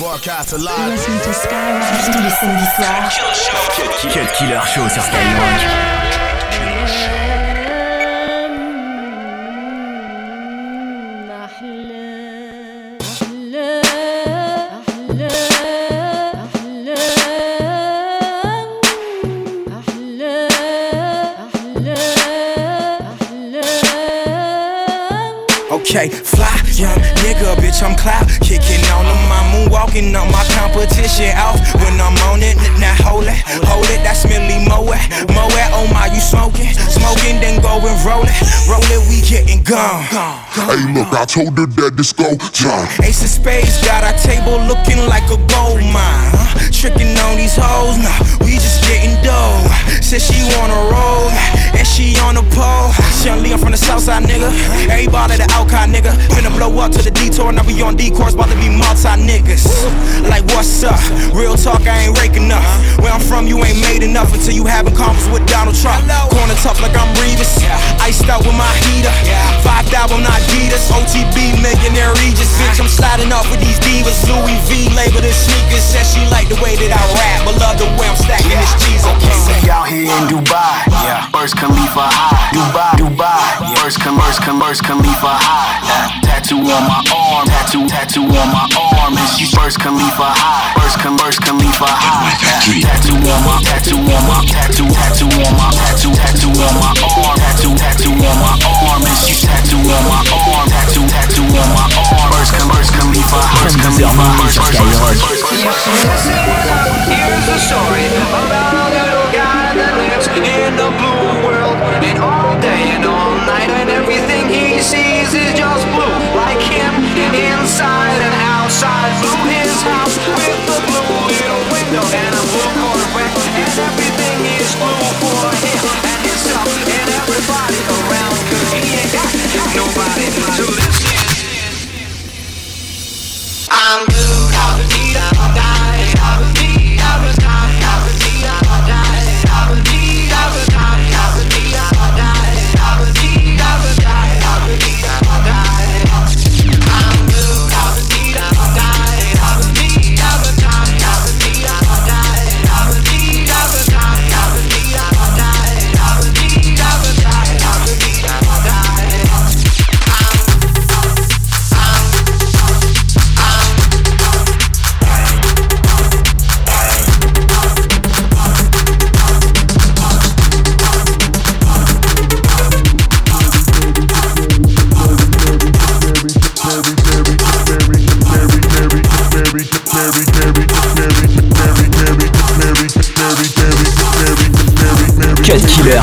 Broadcast alive. Listen to Skyrock tous les samedis soirs. Cut Killer Show sur Skyrock. Okay, fly, young nigga, bitch, I'm cloud kicking on them. I'm on my competition off when I'm on it. Now hold it, hold it, that's Millie Moet. Moet, oh my, you smoking? Smoking, then go and roll it. Roll it, we getting gone. Hey, look, I told her that this go time. Ace of Spades got our table looking like a gold mine. Huh? Tricking on these hoes, Leon from the south side, nigga. Everybody the outcast nigga. Finna blow up to the detour, now we on decors, about to be multi niggas. Like, what's up? Real talk, I ain't raking up. Where I'm from, you ain't made enough until you having convers with Donald Trump. Corner tough like I'm Revis. Iced out with my heater. Five not Adidas. OTB, millionaire Regis. Bitch, I'm sliding off with these divas. Louis V, label the sneakers. Says she like the way that I rap, but love the way I'm stacking this cheese. Okay, say out here in Dubai. Yeah. Burj Khalifa high. Dubai, Dubai. Yeah. Burj, Burj, Burj Khalifa high. Tattoo on my arm, tattoo, tattoo on my arm, and she's Burj Khalifa high, Burj, Burj Khalifa high. Tattoo on my, tattoo on my, tattoo, tattoo on my, tattoo, tattoo on my arm, tattoo, tattoo on my arm, and she's tattoo on my arm, tattoo, tattoo on my arm. Burj, Burj Khalifa, Burj Khalifa, Burj, Burj, Burj, Burj. Here's the story about a little guy that lives in the blue world, and all day and and everything he sees is just blue, like him, inside and outside. Blue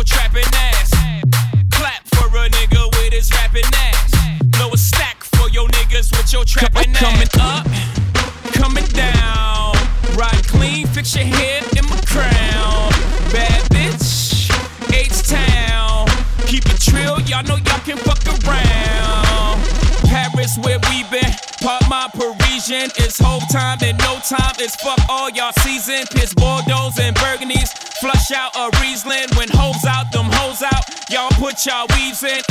your trapping ass. Clap for a nigga with his rapping ass. Blow a stack for your niggas with your trapping ass. Coming up, coming down. Ride clean, fix your head in my crown. Bad bitch, H-Town. Keep it trill, y'all know y'all can fuck around. Paris where we been. Part my Parisian. It's whole time and no time. It's fuck all y'all season. Piss Bordeaux and Y'all y'all weaves and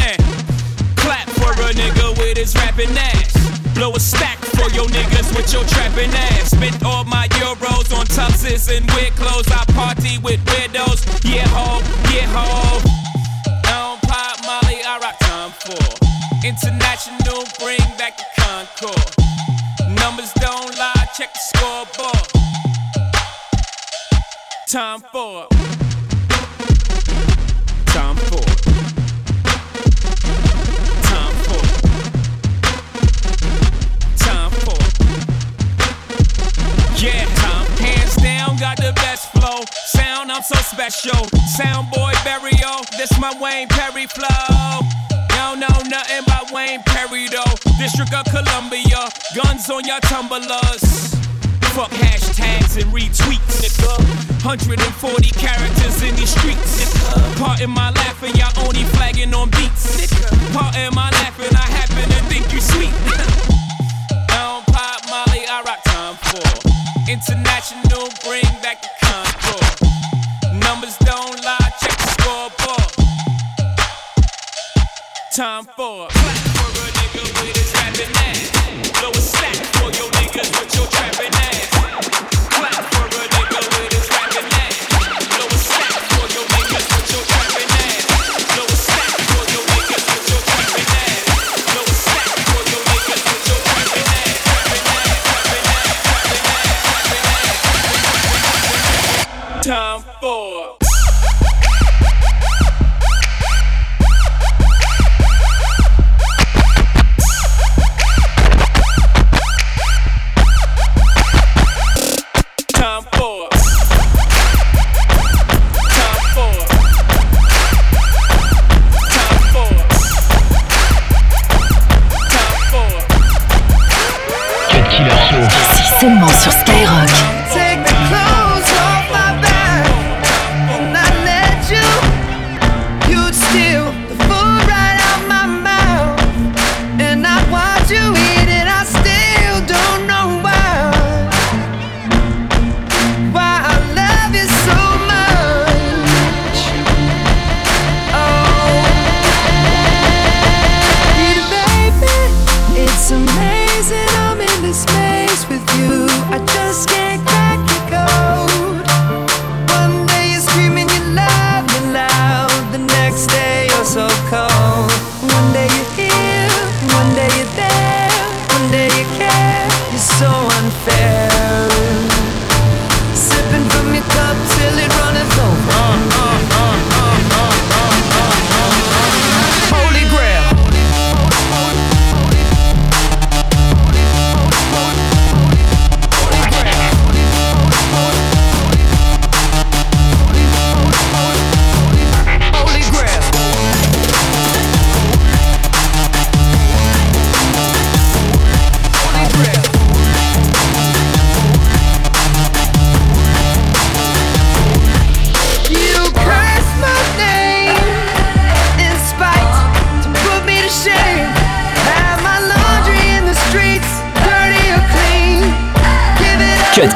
clap for a nigga with his rapping ass. Blow a stack for your niggas with your trapping ass. Spent all my euros on tuxes and weird clothes. I party with weirdos. Yeah, ho, yeah, ho. Don't pop Molly, I rock Tom Ford. International, bring back the Concorde. Numbers don't lie, check the scoreboard. Tom Ford. Tom Ford. Yeah, time. Hands down, got the best flow. Sound, I'm so special. Sound boy burial. This my Wayne Perry flow. Don't know nothing about Wayne Perry though. District of Columbia. Guns on your tumblers. Fuck hashtags and retweets, nigga. 140 characters in these streets, nigga. Part in my laughing, y'all only flagging on beats, nigga. Part in my laughing, I happen to think you sweet. International, bring sur Skyrock.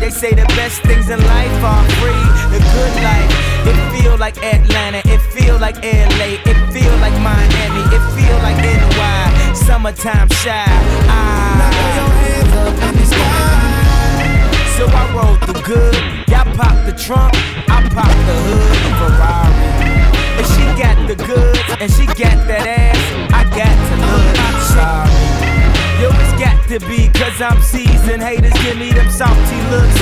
They say the best things in life are free. The good life. It feel like Atlanta. It feel like LA. It feel like Miami. It feel like NY. Summertime Chi. Ah. So I roll the good. Y'all pop the trunk, I pop the hood. Ferrari. And she got the goods, and she got that ass. I got to look. Sorry. Yo, it's got to be, cause I'm seasoned. Haters give me them salty looks.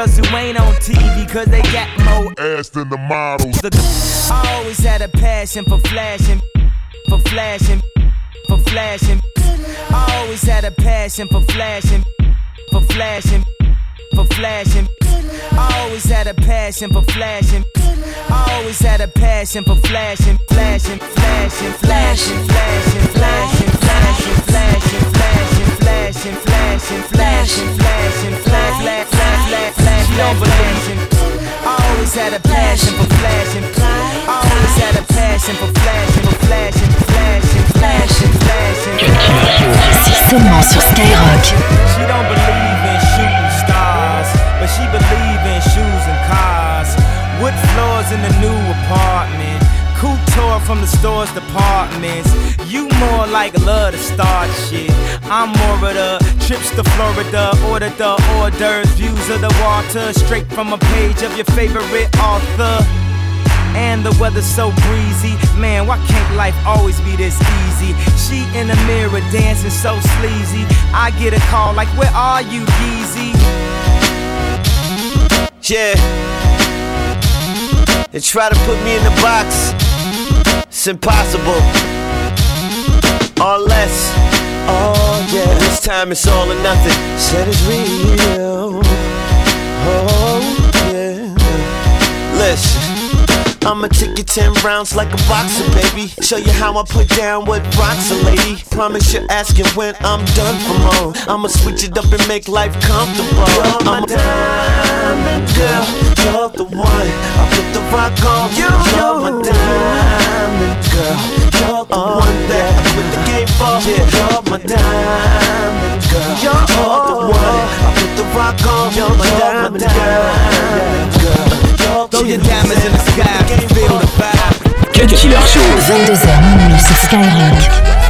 Girls who ain't on TV, cause they got more ass than the models. I always had a passion for flashing, for flashing, for flashing. I always had a passion for flashing, for flashing, for flashing. I always had a passion for flashing. I always had a passion for flashing, flashing, flashing, flashing, flashing, flashing, flashing, flashing, flashing, flashing, flashing, flashing, flashing, flash, flash, flash, flash, flash, don't believe I always had a passion for flashing. I always had a passion for flashing, for flashing, flashing, flashing, flashing. C'est seulement sur Skyrock. She don't believe in shooting stars, but she believe in shoes and cars. Wood floors in the new apartment. Couture from the store's departments. You more like love to start shit. I'm more of the trips to Florida, order the hors d'oeuvres, views of the water, straight from a page of your favorite author. And the weather's so breezy. Man, why can't life always be this easy? She in the mirror dancing so sleazy. I get a call like, Where are you, Yeezy? Yeah. They try to put me in the box. It's impossible. Unless, oh yeah, this time it's all or nothing. Said it's real. Oh yeah. Listen. I'ma take you 10 rounds like a boxer, baby. Show you how I put down what rocks a lady. Promise you're asking when I'm done for more. I'ma switch it up and make life comfortable. You're my diamond girl, you're the one. I put the rock on. You're my diamond Killer Show. 22h minuit sur Skyrock.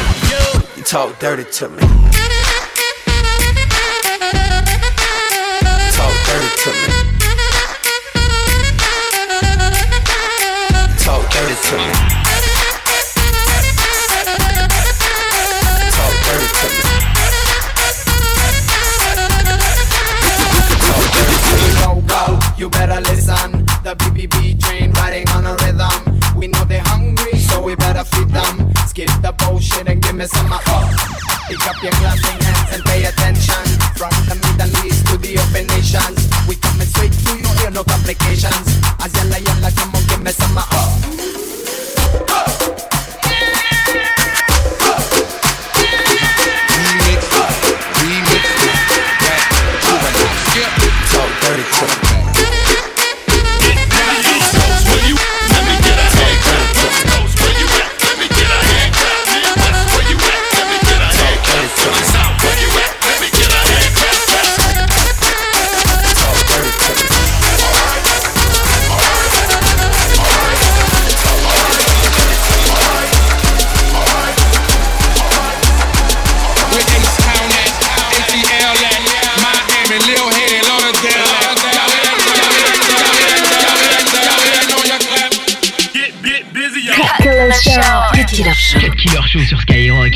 you talk dirty to me. Talk dirty to me. Talk dirty to me. Me of up. Pick up your clapping hands and pay attention. From the Middle East to the open nations. We coming straight to you, here no complications. As yalla yalla, come on, give me some up. Cut Killer Show. Cut Killer Show. Cut Killer Show sur Skyrock.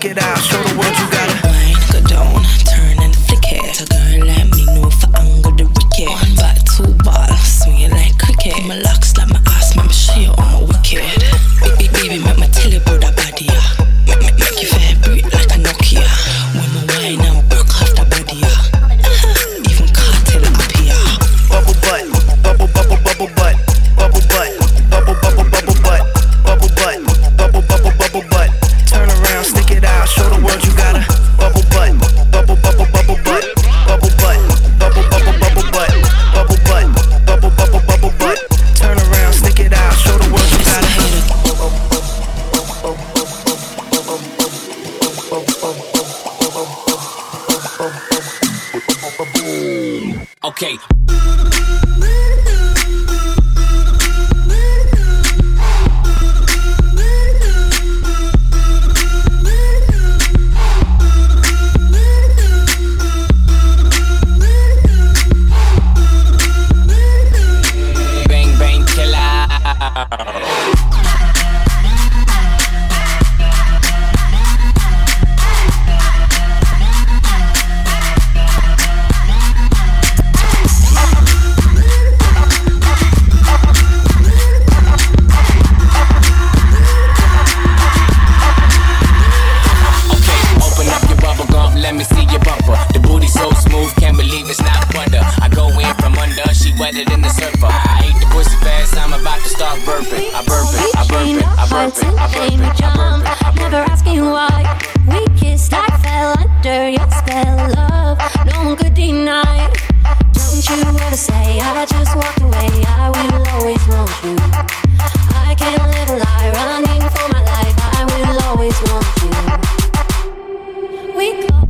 Check it out, show the world you got. Okay. Bang bang killer. wetter than the surfer. I ate the pussy fast, I'm about to start burping. I burp it, I burp it, I burp it, I burp it, I burp it. Never asking why. We kissed, I fell under your spell, love. No one could deny. Don't you ever say I just walked away. I will always want you. I can't live a lie, running for my life. I will always want you. We close.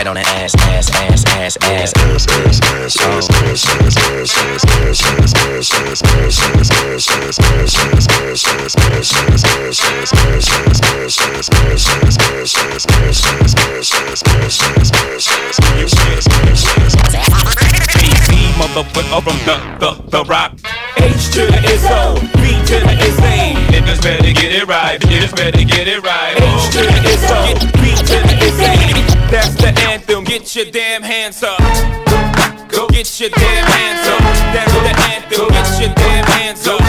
Right on the ass, ass, ass, ass, ass, ass, ass, ass, motherfucker from the, the, the rock. H to the ISO, B to the ISA. Niggas better get it right, niggas better get it right. H to the ISO, get your damn hands up. Go get your damn hands up. That's the anthem, get your damn hands up.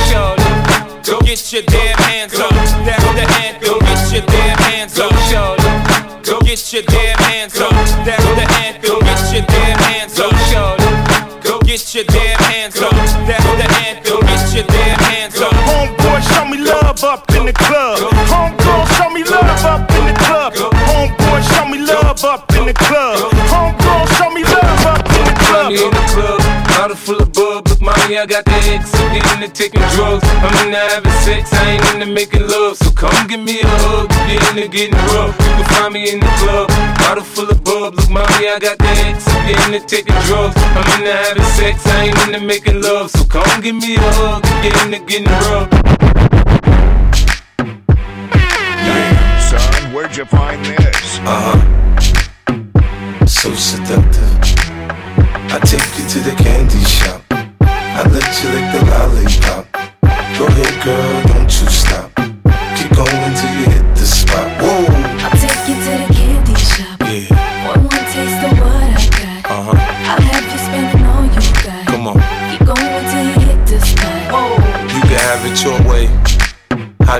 Go get your damn hands up. That's the anthem, get your damn hands up. Go get your damn hands up. That's the anthem, get your damn hands up. Go get your damn hands up. That's the anthem, get your damn hands up. Homeboy, show me love up in the club. Homegirl, show me love up in the club. Homeboy, show me love up in the club. In the club. In the club, bottle full of bub. Look, mommy, I got the X. I'm into taking drugs. I'm into having sex. I ain't into making love. So come give me a hug. You're into getting rough, you can find me in the club. Bottle full of bub. Look, mommy, I got the X. I'm into taking drugs. I'm into having sex. I ain't into making love. So come give me a hug. You're into getting rough. Son, where'd you find this? Uh huh. So seductive. I take you to the candy shop. I let you lick the lollipop. Go ahead, girl,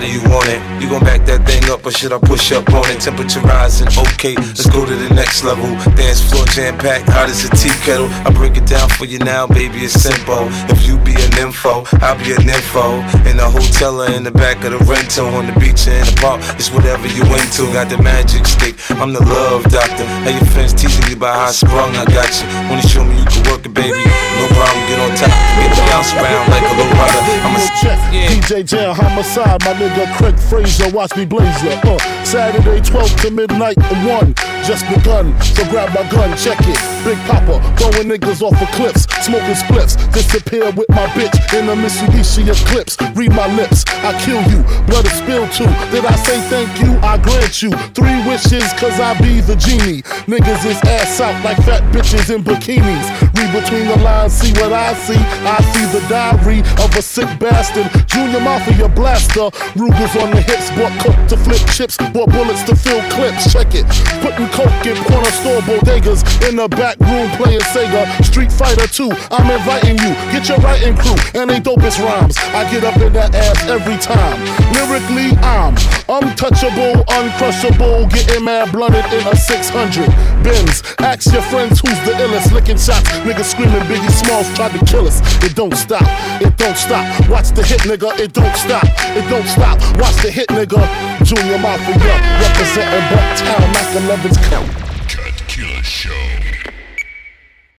do you want it? You gon' back that thing up or should I push up on it? Temperature rising, okay, let's go to the next level. Dance floor jam packed, hot as a tea kettle. I break it down for you now, baby, it's simple. If you be an info, I'll be an info. In the hotel or in the back of the rental, on the beach or in the park, it's whatever you into. Got the magic stick, I'm the love doctor. How your friends teasing you about how I sprung, I got you. Wanna show me you can work it, baby? No problem, get on top, get the bounce around like a little rider. I'm a check. DJ Jam homicide, my nigga Craig Fraser, watch me blaze ya. Uh, Saturday 12 to midnight 1, just begun. So grab my gun, check it. Big Papa, throwing niggas off of cliffs, smoking spliffs. Disappear with my bitch in a Mitsubishi Eclipse. Read my lips, I kill you. Blood is spilled too. Did I say thank you? I grant you three wishes, cause I be the genie. Niggas is ass out like fat bitches in bikinis. Read between the lines, see what I see. I see the diary of a sick bastard. Junior Mafia blaster. Rugers on the hips, bought coke to flip chips, bought bullets to fill clips. Check it. Putting coke in corner store bodegas. In the back room playing Sega. Street Fighter 2. I'm inviting you. Get your writing crew and they dopest rhymes. I get up in that ass every time. Lyrically, I'm untouchable, uncrushable. Getting mad blunted in a 600 Benz. Ask your friends who's the illest. Licking shots. Niggas screaming Biggie Smalls tried to kill us. It don't stop. It don't stop. Watch the hit, nigga. It don't stop. It don't stop. Watch the hit, nigga. Junior Mafia representing Bucktown, Mac 11's count. Cut Killer Show.